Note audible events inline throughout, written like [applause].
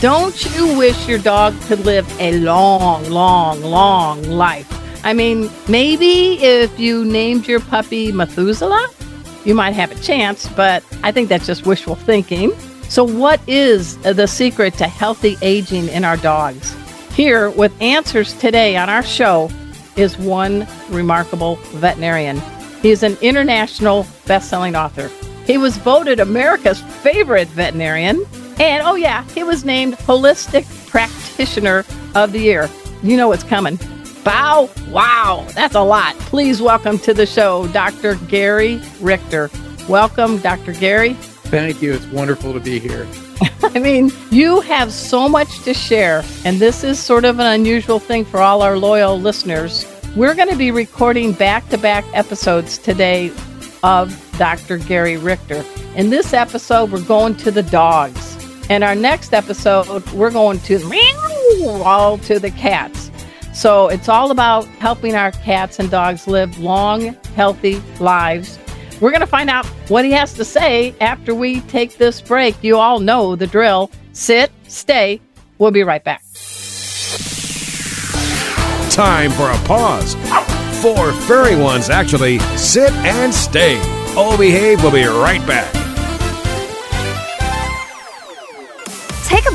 don't you wish your dog could live a long, long, long life? I mean, maybe if you named your puppy Methuselah, you might have a chance, but I think that's just wishful thinking. So, what is the secret to healthy aging in our dogs? Here with answers today on our show is one remarkable veterinarian. He is an international best-selling author. He was voted America's favorite veterinarian, and oh yeah, he was named Holistic Practitioner of the Year. You know what's coming. Bow wow, that's a lot. Please welcome to the show Dr. Gary Richter. Welcome, Dr. Gary. Thank you. It's wonderful to be here. [laughs] I mean, you have so much to share, and this is sort of an unusual thing for all our loyal listeners. We're going to be recording back to back episodes today of Dr. Gary Richter. In this episode, we're going to the dogs. And our next episode, we're going to all to the cats. So it's all about helping our cats and dogs live long, healthy lives. We're going to find out what he has to say after we take this break. You all know the drill. Sit, stay. We'll be right back. Time for a pause. Four furry ones, actually. Sit and stay. All Behave We'll be right back.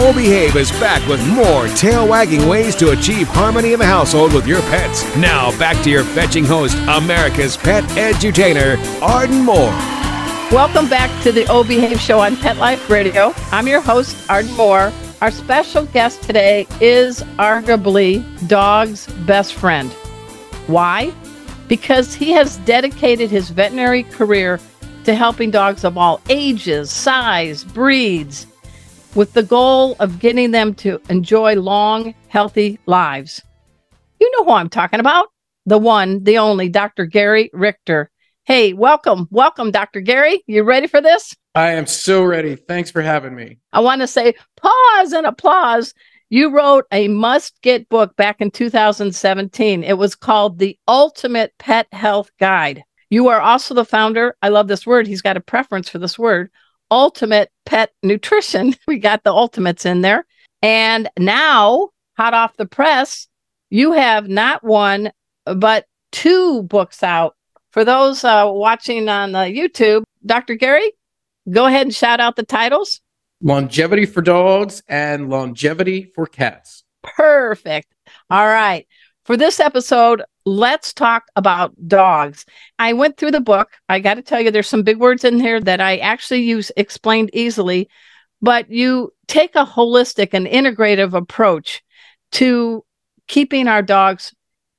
O Behave is back with more tail wagging ways to achieve harmony in the household with your pets. Now back to your fetching host, America's pet edutainer, Arden Moore. Welcome back to the O Behave Show on Pet Life Radio. I'm your host, Arden Moore. Our special guest today is arguably dog's best friend. Why? Because he has dedicated his veterinary career to helping dogs of all ages, size, breeds, with the goal of getting them to enjoy long, healthy lives. You know who I'm talking about the one, the only Dr. Gary Richter. Hey, welcome. Welcome, Dr. Gary. You ready for this? I am so ready. Thanks for having me. I want to say pause and applause. You wrote a must get book back in 2017. It was called The Ultimate Pet Health Guide. You are also the founder. I love this word. He's got a preference for this word ultimate pet nutrition. [laughs] We got the ultimates in there. And now, hot off the press, you have not one, but two books out. For those uh, watching on the YouTube, Dr. Gary, go ahead and shout out the titles. Longevity for dogs and longevity for cats. Perfect. All right. For this episode, let's talk about dogs. I went through the book. I got to tell you, there's some big words in here that I actually use explained easily, but you take a holistic and integrative approach to keeping our dogs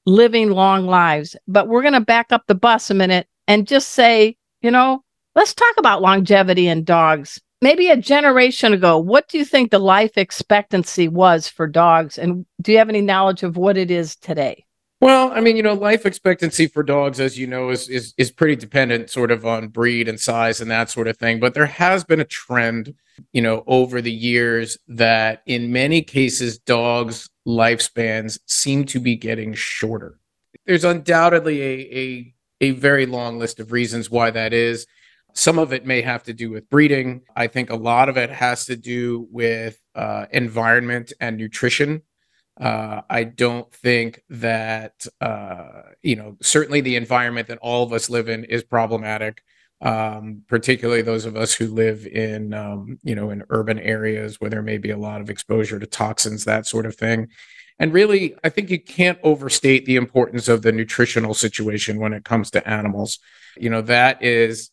living long lives. But we're going to back up the bus a minute and just say, you know, let's talk about longevity in dogs. Maybe a generation ago, what do you think the life expectancy was for dogs? And do you have any knowledge of what it is today? Well, I mean, you know, life expectancy for dogs, as you know, is is is pretty dependent sort of on breed and size and that sort of thing. But there has been a trend, you know, over the years that in many cases dogs' lifespans seem to be getting shorter. There's undoubtedly a a a very long list of reasons why that is. Some of it may have to do with breeding. I think a lot of it has to do with uh, environment and nutrition. Uh, I don't think that, uh, you know, certainly the environment that all of us live in is problematic, um, particularly those of us who live in, um, you know, in urban areas where there may be a lot of exposure to toxins, that sort of thing. And really, I think you can't overstate the importance of the nutritional situation when it comes to animals. You know, that is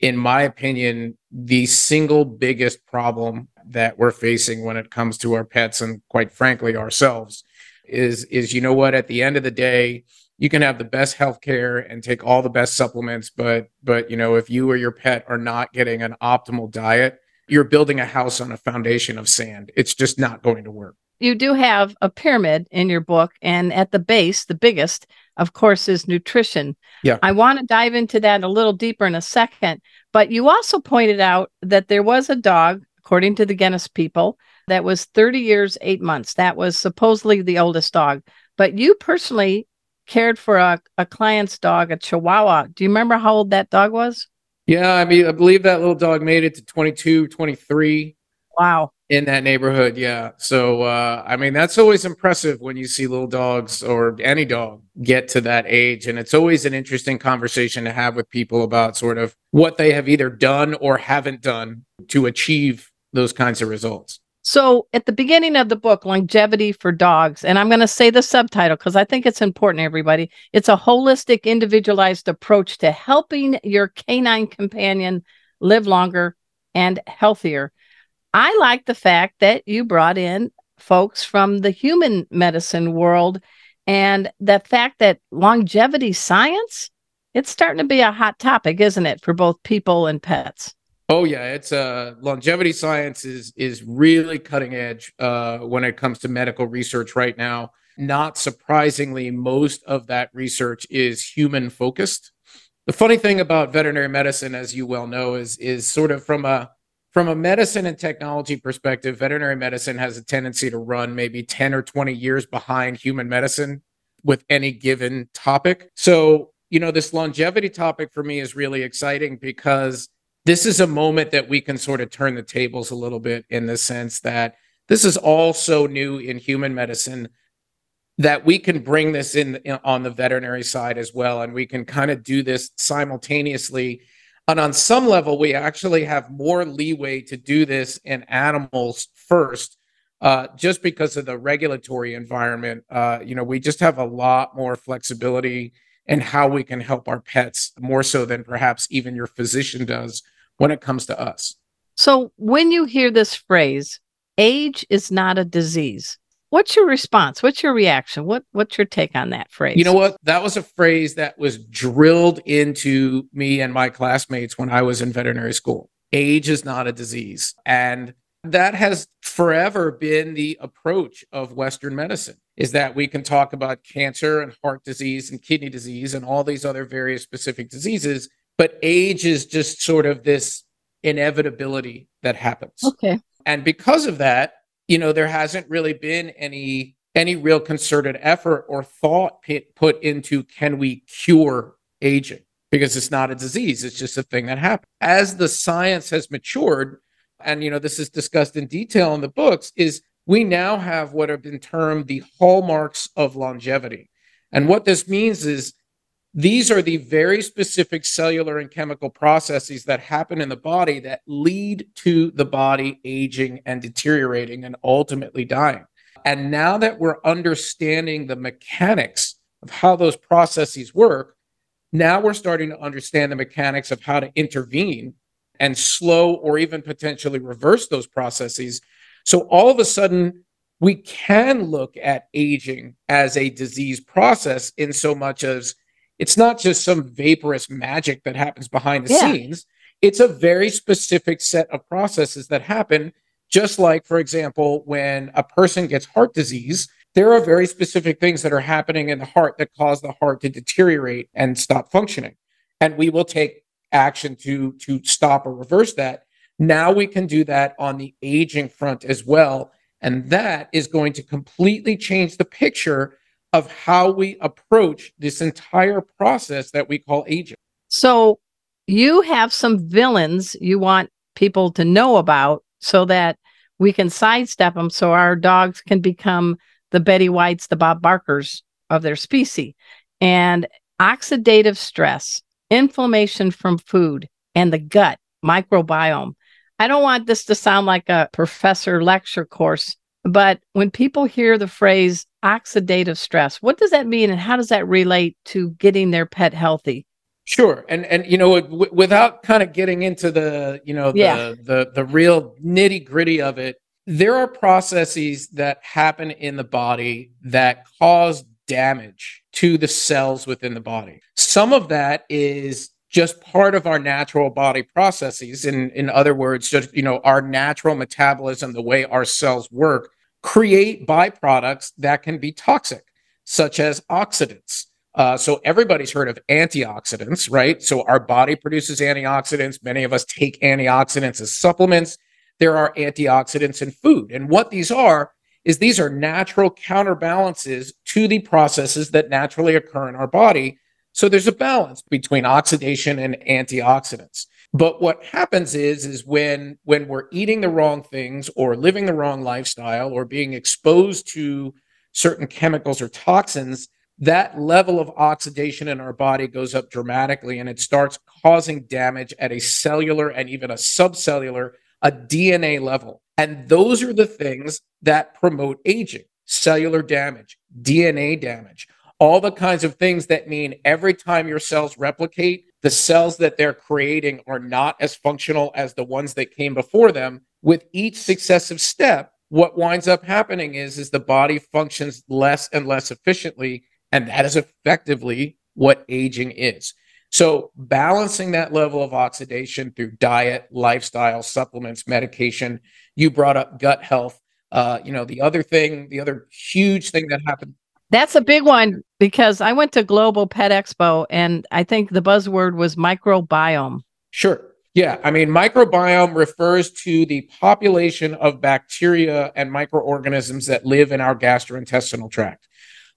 in my opinion, the single biggest problem that we're facing when it comes to our pets and quite frankly ourselves is is you know what at the end of the day you can have the best health care and take all the best supplements but but you know if you or your pet are not getting an optimal diet you're building a house on a foundation of sand. It's just not going to work. You do have a pyramid in your book and at the base the biggest of course, is nutrition. Yeah. I want to dive into that a little deeper in a second. But you also pointed out that there was a dog, according to the Guinness people, that was 30 years, eight months. That was supposedly the oldest dog. But you personally cared for a, a client's dog, a Chihuahua. Do you remember how old that dog was? Yeah, I mean, I believe that little dog made it to 22, 23. Wow in that neighborhood yeah. So uh, i mean that's always impressive when you see little dogs or any dog get to that age and it's always an interesting conversation to have with people about sort of what they have either done or haven't done to achieve those kinds of results. So at the beginning of the book longevity for dogs and i'm going to say the subtitle because i think it's important everybody it's a holistic individualized approach to helping your canine companion live longer and healthier I like the fact that you brought in folks from the human medicine world and the fact that longevity science, it's starting to be a hot topic, isn't it, for both people and pets? Oh yeah, it's uh longevity science is is really cutting edge uh when it comes to medical research right now. Not surprisingly, most of that research is human focused. The funny thing about veterinary medicine, as you well know, is is sort of from a from a medicine and technology perspective, veterinary medicine has a tendency to run maybe 10 or 20 years behind human medicine with any given topic. So, you know, this longevity topic for me is really exciting because this is a moment that we can sort of turn the tables a little bit in the sense that this is all so new in human medicine that we can bring this in, in on the veterinary side as well and we can kind of do this simultaneously and on some level, we actually have more leeway to do this in animals first, uh, just because of the regulatory environment. Uh, you know, we just have a lot more flexibility in how we can help our pets more so than perhaps even your physician does when it comes to us. So, when you hear this phrase, age is not a disease, What's your response? What's your reaction? What what's your take on that phrase? You know what? That was a phrase that was drilled into me and my classmates when I was in veterinary school. Age is not a disease. And that has forever been the approach of western medicine is that we can talk about cancer and heart disease and kidney disease and all these other various specific diseases but age is just sort of this inevitability that happens okay and because of that you know, there hasn't really been any any real concerted effort or thought put into can we cure aging? Because it's not a disease it's just a thing that happens as the science has matured and you know this is discussed in detail in the books is we now have what have been termed the hallmarks of longevity. And what this means is these are the very specific cellular and chemical processes that happen in the body that lead to the body aging and deteriorating and ultimately dying. And now that we're understanding the mechanics of how those processes work, now we're starting to understand the mechanics of how to intervene and slow or even potentially reverse those processes. So all of a sudden, we can look at aging as a disease process in so much as it's not just some vaporous magic that happens behind the yeah. scenes. It's a very specific set of processes that happen. Just like, for example, when a person gets heart disease, there are very specific things that are happening in the heart that cause the heart to deteriorate and stop functioning. And we will take action to, to stop or reverse that. Now we can do that on the aging front as well. And that is going to completely change the picture of how we approach this entire process that we call aging. So you have some villains you want people to know about so that we can sidestep them so our dogs can become the Betty Whites, the Bob Barkers of their species. And oxidative stress, inflammation from food, and the gut microbiome. I don't want this to sound like a professor lecture course, but when people hear the phrase oxidative stress, what does that mean and how does that relate to getting their pet healthy? Sure, and and you know, w- without kind of getting into the you know the Yeah. the the real nitty gritty of it, there are processes that happen in the body that cause damage to the cells within the body. Some of that is just part of our natural body processes. In in other words, just you know, our natural metabolism, the way our cells work, create byproducts that can be toxic, such as oxidants. Uh, so everybody's heard of antioxidants, right? So our body produces antioxidants. Many of us take antioxidants as supplements. There are antioxidants in food. And what these are is these are natural counterbalances to the processes that naturally occur in our body. So there's a balance between oxidation and antioxidants. But what happens is is when when we're eating the wrong things or living the wrong lifestyle or being exposed to certain chemicals or toxins, that level of oxidation in our body goes up dramatically and it starts causing damage at a cellular and even a subcellular, a DNA level. And those are the things that promote aging, cellular damage, DNA damage, all the kinds of things that mean every time your cells replicate, the cells that they're creating are not as functional as the ones that came before them. With each successive step, what winds up happening is, is the body functions less and less efficiently and that is effectively what aging is. So, balancing that level of oxidation through diet, lifestyle, supplements, medication. You brought up gut health. Uh, you know, the other thing, the other huge thing that happened. That's a big one because I went to Global Pet Expo and I think the buzzword was microbiome. Sure. Yeah. I mean, microbiome refers to the population of bacteria and microorganisms that live in our gastrointestinal tract.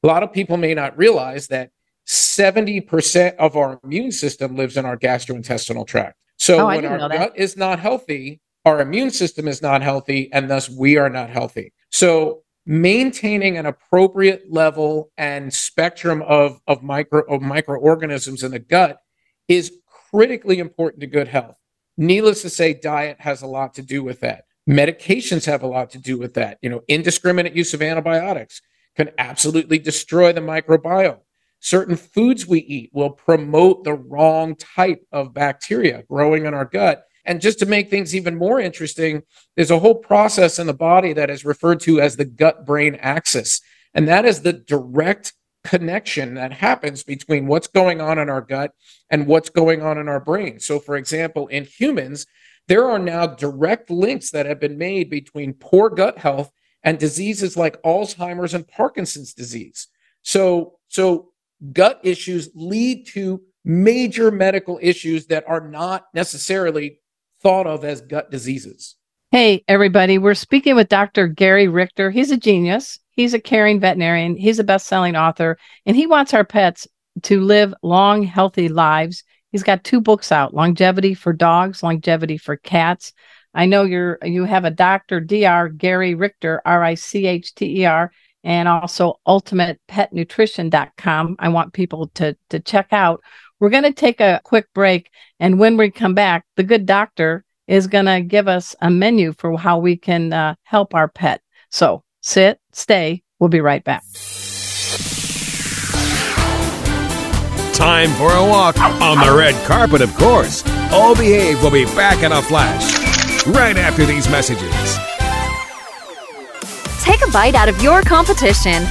A lot of people may not realize that 70% of our immune system lives in our gastrointestinal tract. So Oh, when our gut is not healthy, our immune system is not healthy, and thus we are not healthy. So maintaining an appropriate level and spectrum of, of micro of microorganisms in the gut is critically important to good health. Needless to say, diet has a lot to do with that. Medications have a lot to do with that. You know, indiscriminate use of antibiotics can absolutely destroy the microbiome. Certain foods we eat will promote the wrong type of bacteria growing in our gut. And just to make things even more interesting, there's a whole process in the body that is referred to as the gut brain axis. And that is the direct connection that happens between what's going on in our gut and what's going on in our brain. So, for example, in humans, there are now direct links that have been made between poor gut health and diseases like Alzheimer's and Parkinson's disease. So, so gut issues lead to major medical issues that are not necessarily thought of as gut diseases. Hey, everybody, we're speaking with Dr. Gary Richter. He's a genius. He's a caring veterinarian. He's a best selling author, and he wants our pets to live long, healthy lives. He's got two books out Longevity for Dogs, Longevity for Cats. I know you're you have a Dr. Dr. Gary Richter, R I C H T E R, and also ultimatepetnutrition.com. I want people to to check out. We're going to take a quick break and when we come back, the good doctor is going to give us a menu for how we can uh, help our pet. So sit, stay. We'll be right back. Time for a walk on the red carpet, of course. All Behave will be back in a flash right after these messages. Take a bite out of your competition.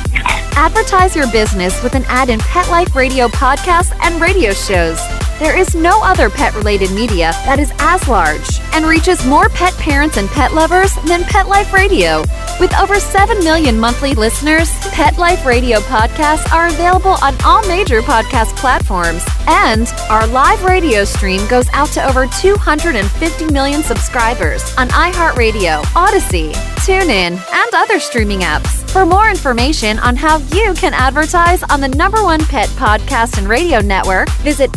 Advertise your business with an ad in Pet Life Radio podcasts and radio shows. There is no other pet related media that is as large and reaches more pet parents and pet lovers than Pet Life Radio. With over 7 million monthly listeners, Pet Life Radio podcasts are available on all major podcast platforms. And our live radio stream goes out to over 250 million subscribers on iHeartRadio, Odyssey, TuneIn, and other streaming apps. For more information on how you can advertise on the number one pet podcast and radio network, visit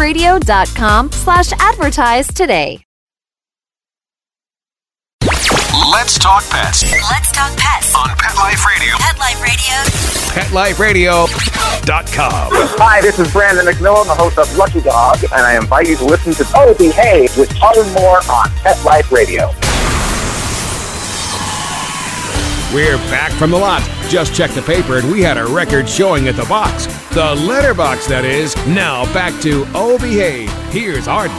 PetLifeRadio.com slash advertise today. Let's talk pets Let's talk pets. on Pet Life Radio. Pet Life Radio. PetLifeRadio.com. Hi, this is Brandon McMillan, the host of Lucky Dog, and I invite you to listen to Oh Behave with Todd Moore on Pet Life Radio. We're back from the lot. Just checked the paper and we had a record showing at the box. The letterbox, that is. Now back to Oh Behave. Here's Arden.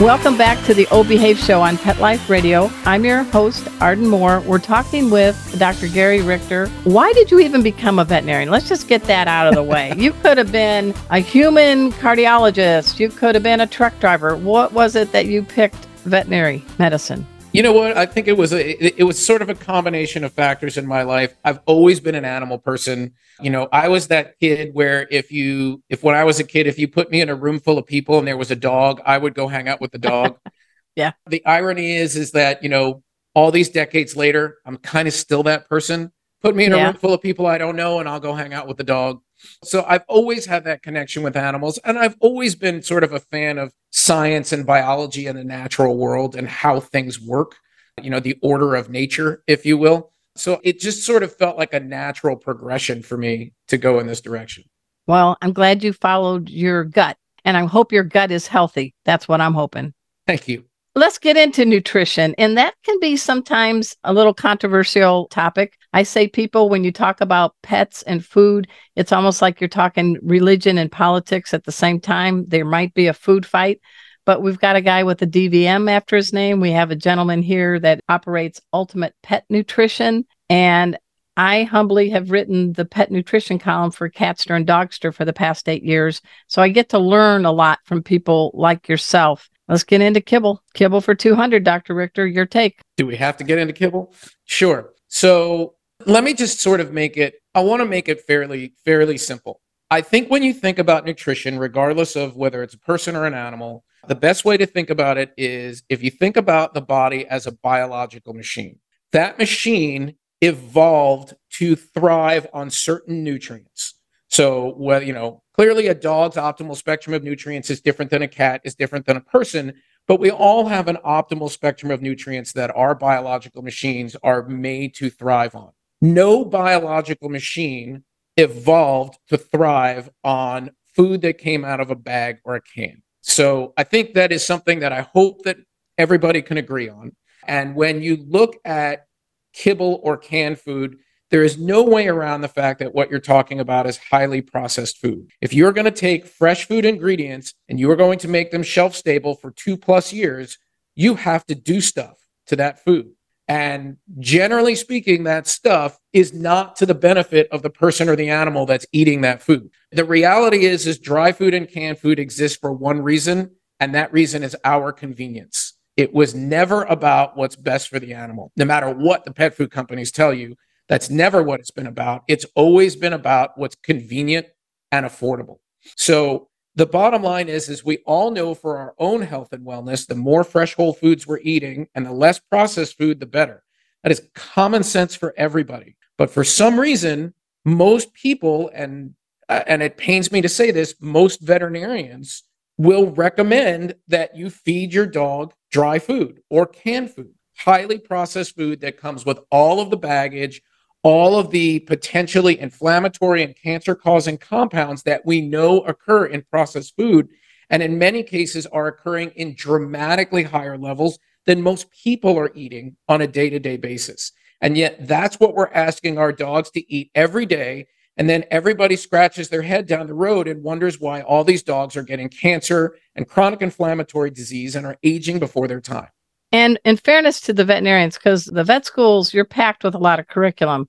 Welcome back to the O Behave Show on Pet Life Radio. I'm your host, Arden Moore. We're talking with Dr. Gary Richter. Why did you even become a veterinarian? Let's just get that out of the way. [laughs] you could have been a human cardiologist, you could have been a truck driver. What was it that you picked veterinary medicine? You know what? I think it was a it, it was sort of a combination of factors in my life. I've always been an animal person. You know, I was that kid where if you if when I was a kid, if you put me in a room full of people and there was a dog, I would go hang out with the dog. [laughs] Yeah. The irony is is that, you know, all these decades later, I'm kind of still that person. Put me in a Yeah. room full of people I don't know and I'll go hang out with the dog. So I've always had that connection with animals and I've always been sort of a fan of science and biology and the natural world and how things work, you know, the order of nature, if you will. So it just sort of felt like a natural progression for me to go in this direction. Well, I'm glad you followed your gut, and I hope your gut is healthy. That's what I'm hoping. Thank you. Let's get into nutrition. And that can be sometimes a little controversial topic. I say people, when you talk about pets and food, it's almost like you're talking religion and politics at the same time. There might be a food fight, but we've got a guy with a DVM after his name. We have a gentleman here that operates Ultimate Pet Nutrition. And I humbly have written the pet nutrition column for Catster and Dogster for the past eight years. So I get to learn a lot from people like yourself. Let's get into kibble. Kibble for 200, Dr. Richter. Your take. Do we have to get into kibble? Sure. So let me just sort of make it, I want to make it fairly, fairly simple. I think when you think about nutrition, regardless of whether it's a person or an animal, the best way to think about it is if you think about the body as a biological machine, that machine evolved to thrive on certain nutrients. So, well, you know, clearly a dog's optimal spectrum of nutrients is different than a cat, is different than a person, but we all have an optimal spectrum of nutrients that our biological machines are made to thrive on. No biological machine evolved to thrive on food that came out of a bag or a can. So I think that is something that I hope that everybody can agree on. And when you look at kibble or canned food, there is no way around the fact that what you're talking about is highly processed food. If you're going to take fresh food ingredients and you are going to make them shelf stable for two plus years, you have to do stuff to that food. And generally speaking, that stuff is not to the benefit of the person or the animal that's eating that food. The reality is, is dry food and canned food exist for one reason, and that reason is our convenience. It was never about what's best for the animal. No matter what the pet food companies tell you, that's never what it's been about. It's always been about what's convenient and affordable. So the bottom line is, is we all know for our own health and wellness, the more fresh whole foods we're eating and the less processed food, the better. That is common sense for everybody. But for some reason, most people, and uh, and it pains me to say this, most veterinarians will recommend that you feed your dog dry food or canned food, highly processed food that comes with all of the baggage, all of the potentially inflammatory and cancer causing compounds that we know occur in processed food, and in many cases are occurring in dramatically higher levels than most people are eating on a day to day basis. And yet, that's what we're asking our dogs to eat every day. And then everybody scratches their head down the road and wonders why all these dogs are getting cancer and chronic inflammatory disease and are aging before their time. And in fairness to the veterinarians, because the vet schools, you're packed with a lot of curriculum.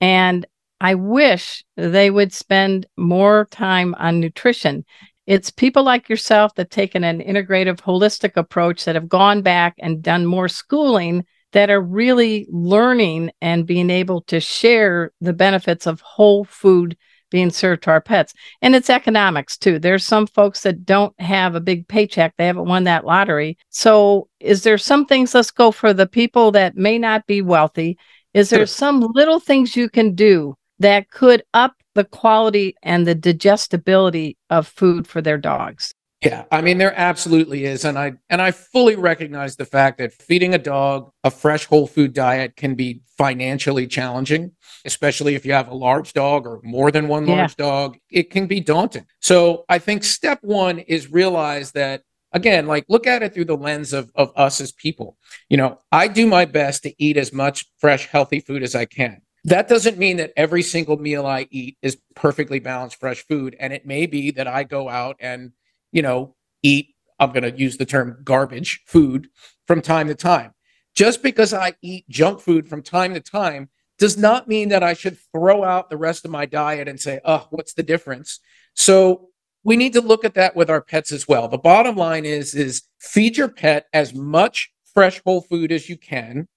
And I wish they would spend more time on nutrition. It's people like yourself that taken an integrative, holistic approach that have gone back and done more schooling that are really learning and being able to share the benefits of whole food being served to our pets. And it's economics too. There's some folks that don't have a big paycheck, they haven't won that lottery. So, is there some things, let's go for the people that may not be wealthy? Is there some little things you can do that could up the quality and the digestibility of food for their dogs? Yeah, I mean there absolutely is and I and I fully recognize the fact that feeding a dog a fresh whole food diet can be financially challenging, especially if you have a large dog or more than one large yeah. dog. It can be daunting. So, I think step 1 is realize that again, like look at it through the lens of of us as people. You know, I do my best to eat as much fresh healthy food as I can. That doesn't mean that every single meal I eat is perfectly balanced fresh food and it may be that I go out and you know, eat, I'm going to use the term garbage food from time to time. Just because I eat junk food from time to time does not mean that I should throw out the rest of my diet and say, oh, what's the difference? So we need to look at that with our pets as well. The bottom line is, is feed your pet as much fresh whole food as you can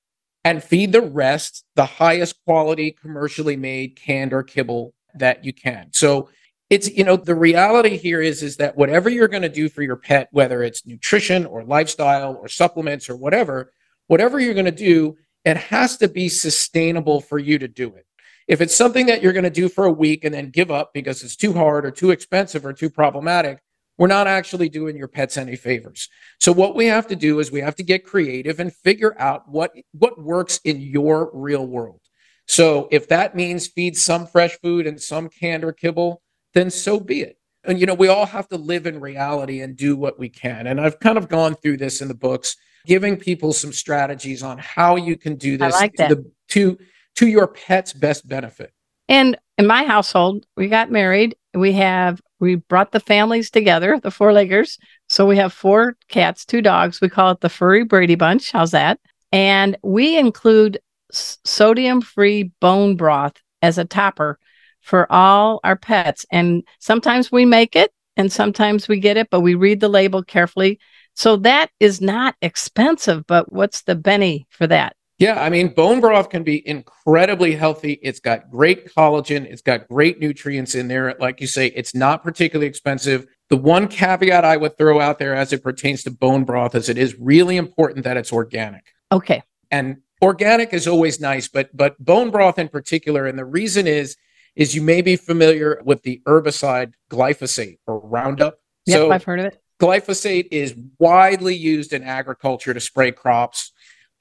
and feed the rest the highest quality commercially made canned or kibble that you can. So it's you know the reality here is is that whatever you're going to do for your pet whether it's nutrition or lifestyle or supplements or whatever whatever you're going to do it has to be sustainable for you to do it. If it's something that you're going to do for a week and then give up because it's too hard or too expensive or too problematic we're not actually doing your pets any favors. So what we have to do is we have to get creative and figure out what what works in your real world. So if that means feed some fresh food and some canned or kibble then so be it. And, you know, we all have to live in reality and do what we can. And I've kind of gone through this in the books, giving people some strategies on how you can do this like to, to, to your pet's best benefit. And in my household, we got married. We have, we brought the families together, the four leggers. So we have four cats, two dogs. We call it the furry Brady Bunch. How's that? And we include sodium free bone broth as a topper for all our pets. And sometimes we make it and sometimes we get it, but we read the label carefully. So that is not expensive, but what's the Benny for that? Yeah, I mean, bone broth can be incredibly healthy. It's got great collagen, it's got great nutrients in there. Like you say, it's not particularly expensive. The one caveat I would throw out there as it pertains to bone broth is it is really important that it's organic. Okay. And organic is always nice, but but bone broth in particular, and the reason is is you may be familiar with the herbicide glyphosate or Roundup. Yep, so I've heard of it. Glyphosate is widely used in agriculture to spray crops.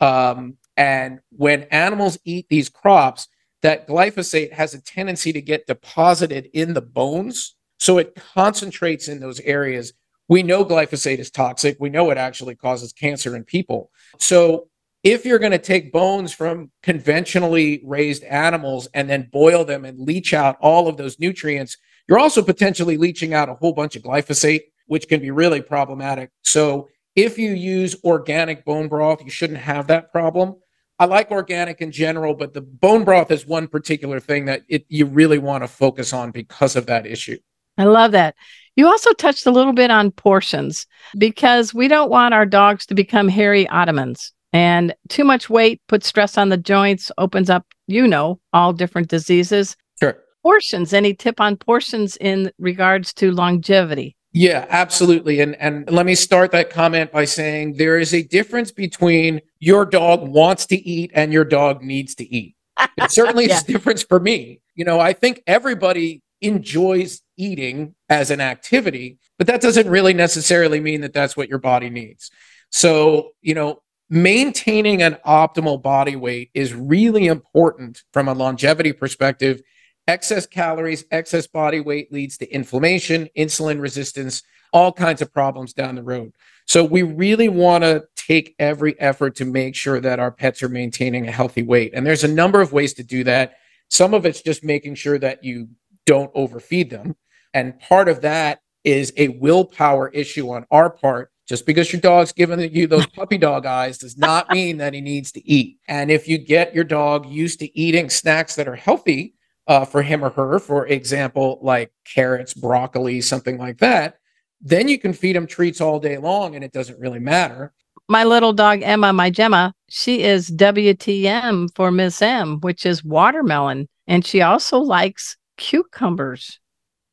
Um, and when animals eat these crops, that glyphosate has a tendency to get deposited in the bones. So it concentrates in those areas. We know glyphosate is toxic. We know it actually causes cancer in people. So if you're going to take bones from conventionally raised animals and then boil them and leach out all of those nutrients, you're also potentially leaching out a whole bunch of glyphosate, which can be really problematic. So, if you use organic bone broth, you shouldn't have that problem. I like organic in general, but the bone broth is one particular thing that it, you really want to focus on because of that issue. I love that. You also touched a little bit on portions because we don't want our dogs to become hairy Ottomans. And too much weight puts stress on the joints, opens up, you know, all different diseases. Sure. Portions, any tip on portions in regards to longevity? Yeah, absolutely. And and let me start that comment by saying there is a difference between your dog wants to eat and your dog needs to eat. It certainly [laughs] yeah. is a difference for me. You know, I think everybody enjoys eating as an activity, but that doesn't really necessarily mean that that's what your body needs. So, you know, maintaining an optimal body weight is really important from a longevity perspective. Excess calories, excess body weight leads to inflammation, insulin resistance, all kinds of problems down the road. So we really want to take every effort to make sure that our pets are maintaining a healthy weight. And there's a number of ways to do that. Some of it's just making sure that you don't overfeed them. And part of that is a willpower issue on our part just because your dog's giving you those puppy dog eyes does not [laughs] mean that he needs to eat. And if you get your dog used to eating snacks that are healthy uh, for him or her, for example, like carrots, broccoli, something like that, then you can feed him treats all day long and it doesn't really matter. My little dog Emma, my Gemma, she is WTM for Miss M, which is watermelon. And she also likes cucumbers.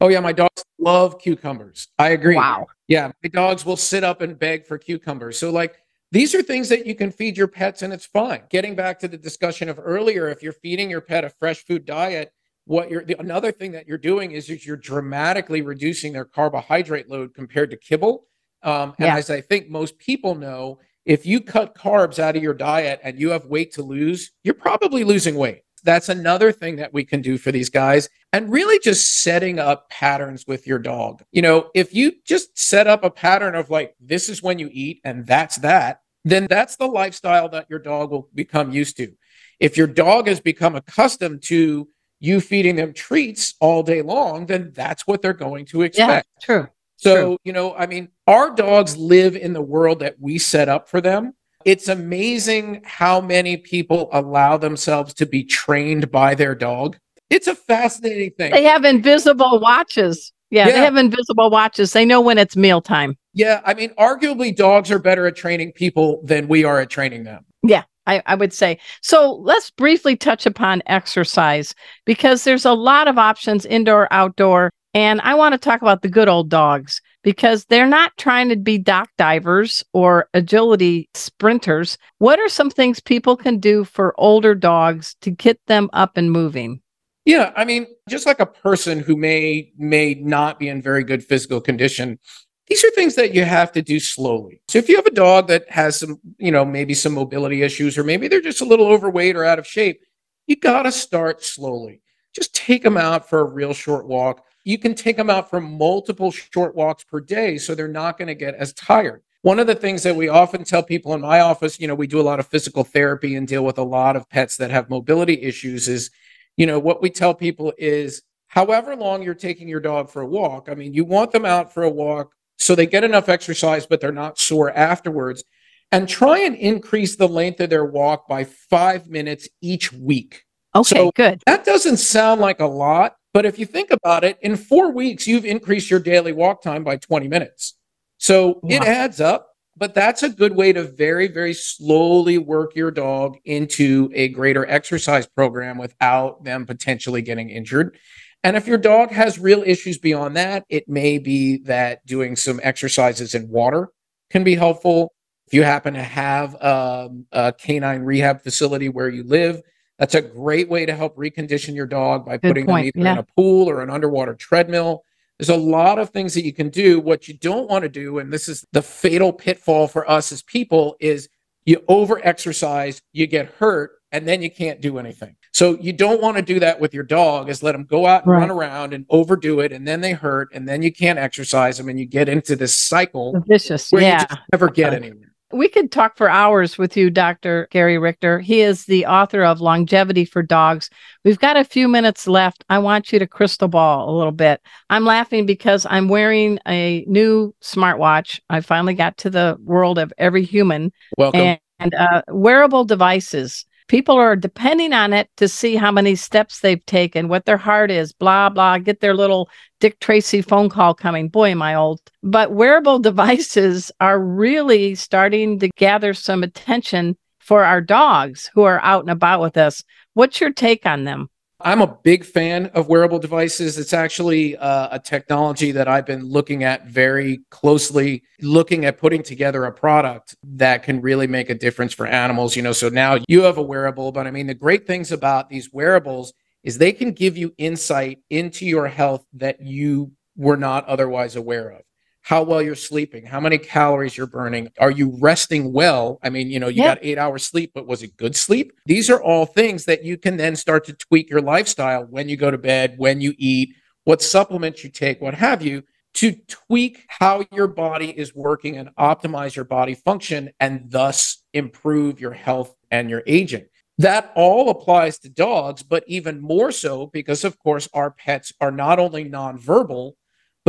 Oh yeah, my dogs love cucumbers. I agree. Wow. Yeah, my dogs will sit up and beg for cucumbers. So like these are things that you can feed your pets and it's fine. Getting back to the discussion of earlier, if you're feeding your pet a fresh food diet, what you're the, another thing that you're doing is, is you're dramatically reducing their carbohydrate load compared to kibble. Um, and Yeah. as I think most people know, if you cut carbs out of your diet and you have weight to lose, you're probably losing weight. That's another thing that we can do for these guys and really just setting up patterns with your dog. You know, if you just set up a pattern of like, this is when you eat and that's that, then that's the lifestyle that your dog will become used to. If your dog has become accustomed to you feeding them treats all day long, then that's what they're going to expect. Yeah, true. So, True. you know, I mean, our dogs live in the world that we set up for them. It's amazing how many people allow themselves to be trained by their dog. It's a fascinating thing. They have invisible watches. Yeah, they have invisible watches. They know when it's mealtime. yeah, I mean, arguably, dogs are better at training people than we are at training them. I, I would say. So let's briefly touch upon exercise because there's a lot of options indoor, outdoor. And I want to talk about the good old dogs because they're not trying to be dock divers or agility sprinters. What are some things people can do for older dogs to get them up and moving? Yeah, I mean, just like a person who may may not be in very good physical condition, these are things that you have to do slowly. So if you have a dog that has some, you know, maybe some mobility issues or maybe they're just a little overweight or out of shape, you got to start slowly. Just take them out for a real short walk. You can take them out for multiple short walks per day so they're not going to get as tired. One of the things that we often tell people in my office, you know, we do a lot of physical therapy and deal with a lot of pets that have mobility issues is you know, what we tell people is however long you're taking your dog for a walk, I mean, you want them out for a walk so they get enough exercise, but they're not sore afterwards. And try and increase the length of their walk by five minutes each week. Okay, So- good. That doesn't sound like a lot, but if you think about it, in four weeks, you've increased your daily walk time by 20 minutes. So it adds up, but that's a good way to very, very slowly work your dog into a greater exercise program without them potentially getting injured. And if your dog has real issues beyond that, it may be that doing some exercises in water can be helpful. If you happen to have um, a canine rehab facility where you live, that's a great way to help recondition your dog by Good putting point, them either in a pool or an underwater treadmill. There's a lot of things that you can do. What you don't want to do, and this is the fatal pitfall for us as people, is you over exercise, you get hurt, and then you can't do anything. So you don't want to do that with your dog, is let them go out and Right. run around and overdo it, and then they hurt, and then you can't exercise them, and you get into this cycle Vicious. where Yeah. you never get anywhere. We could talk for hours with you, Dr. Gary Richter. He is the author of Longevity for Dogs. We've got a few minutes left. I want you to crystal ball a little bit. I'm laughing because I'm wearing a new smartwatch. I finally got to the world of every human Welcome. and, and uh, wearable devices. People are depending on it to see how many steps they've taken, what their heart is, blah, blah, get their little Dick Tracy phone call coming. Boy, am I old. But wearable [laughs] devices are really starting to gather some attention for our dogs who are out and about with us. What's your take on them? I'm a big fan of wearable devices. It's actually uh, a technology that I've been looking at very closely, looking at putting together a product that can really make a difference for animals. You know, so now you have a wearable, but I mean, the great things about these wearables is they can give you insight into your health that you were not otherwise aware of. How well you're sleeping, how many calories you're burning, are you resting well? I mean, you know, you Yeah. got eight hours sleep, but was it good sleep? These are all things that you can then start to tweak your lifestyle when you go to bed, when you eat, what supplements you take, what have you, to tweak how your body is working and optimize your body function and thus improve your health and your aging. That all applies to dogs, but even more so because, of course, our pets are not only nonverbal,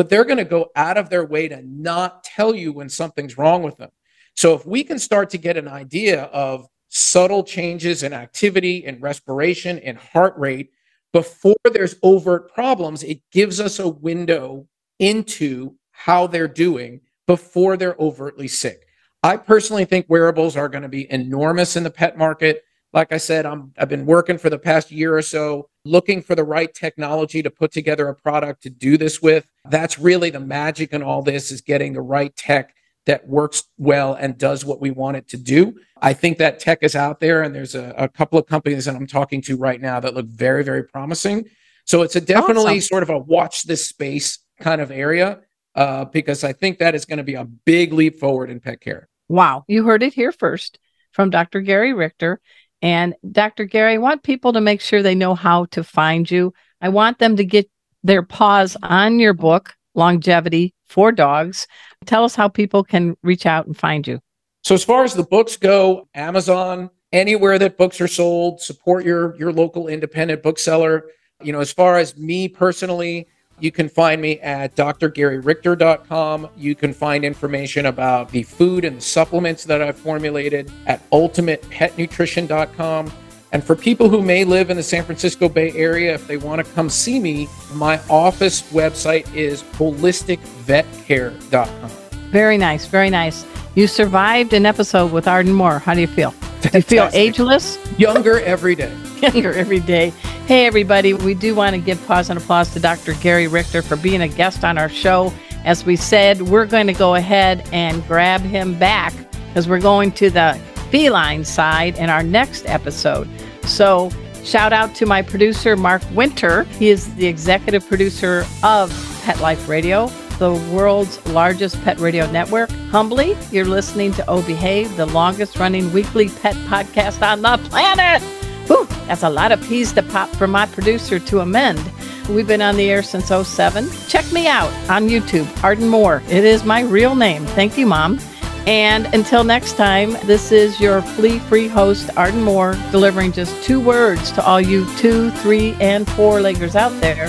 but they're going to go out of their way to not tell you when something's wrong with them. So if we can start to get an idea of subtle changes in activity, in respiration, in heart rate before there's overt problems, it gives us a window into how they're doing before they're overtly sick. I personally think wearables are going to be enormous in the pet market. Like I said, I'm, I've been working for the past year or so looking for the right technology to put together a product to do this with. That's really the magic in all this is getting the right tech that works well and does what we want it to do. I think that tech is out there, and there's a, a couple of companies that I'm talking to right now that look very, very promising. So it's a definitely awesome. sort of a watch this space kind of area uh, because I think that is going to be a big leap forward in pet care. Wow. You heard it here first from Dr. Gary Richter. And Dr. Gary, I want people to make sure they know how to find you. I want them to get their paws on your book, Longevity for Dogs. Tell us how people can reach out and find you. So as far as the books go, Amazon, anywhere that books are sold, support your your local independent bookseller. You know, as far as me personally, you can find me at drgaryrichter.com. You can find information about the food and the supplements that I've formulated at ultimatepetnutrition.com. And for people who may live in the San Francisco Bay Area, if they want to come see me, my office website is holisticvetcare.com. Very nice. Very nice. You survived an episode with Arden Moore. How do you feel? Do you feel ageless? Younger every day. [laughs] Younger every day. Hey, everybody. We do want to give pause and applause to Dr. Gary Richter for being a guest on our show. As we said, we're going to go ahead and grab him back because we're going to the feline side in our next episode. So, shout out to my producer, Mark Winter. He is the executive producer of Pet Life Radio the world's largest pet radio network. Humbly, you're listening to Oh the longest running weekly pet podcast on the planet. Whew, that's a lot of peas to pop for my producer to amend. We've been on the air since 07. Check me out on YouTube, Arden Moore. It is my real name. Thank you, Mom. And until next time, this is your flea free host, Arden Moore, delivering just two words to all you two, three, and four leggers out there.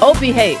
Oh, behave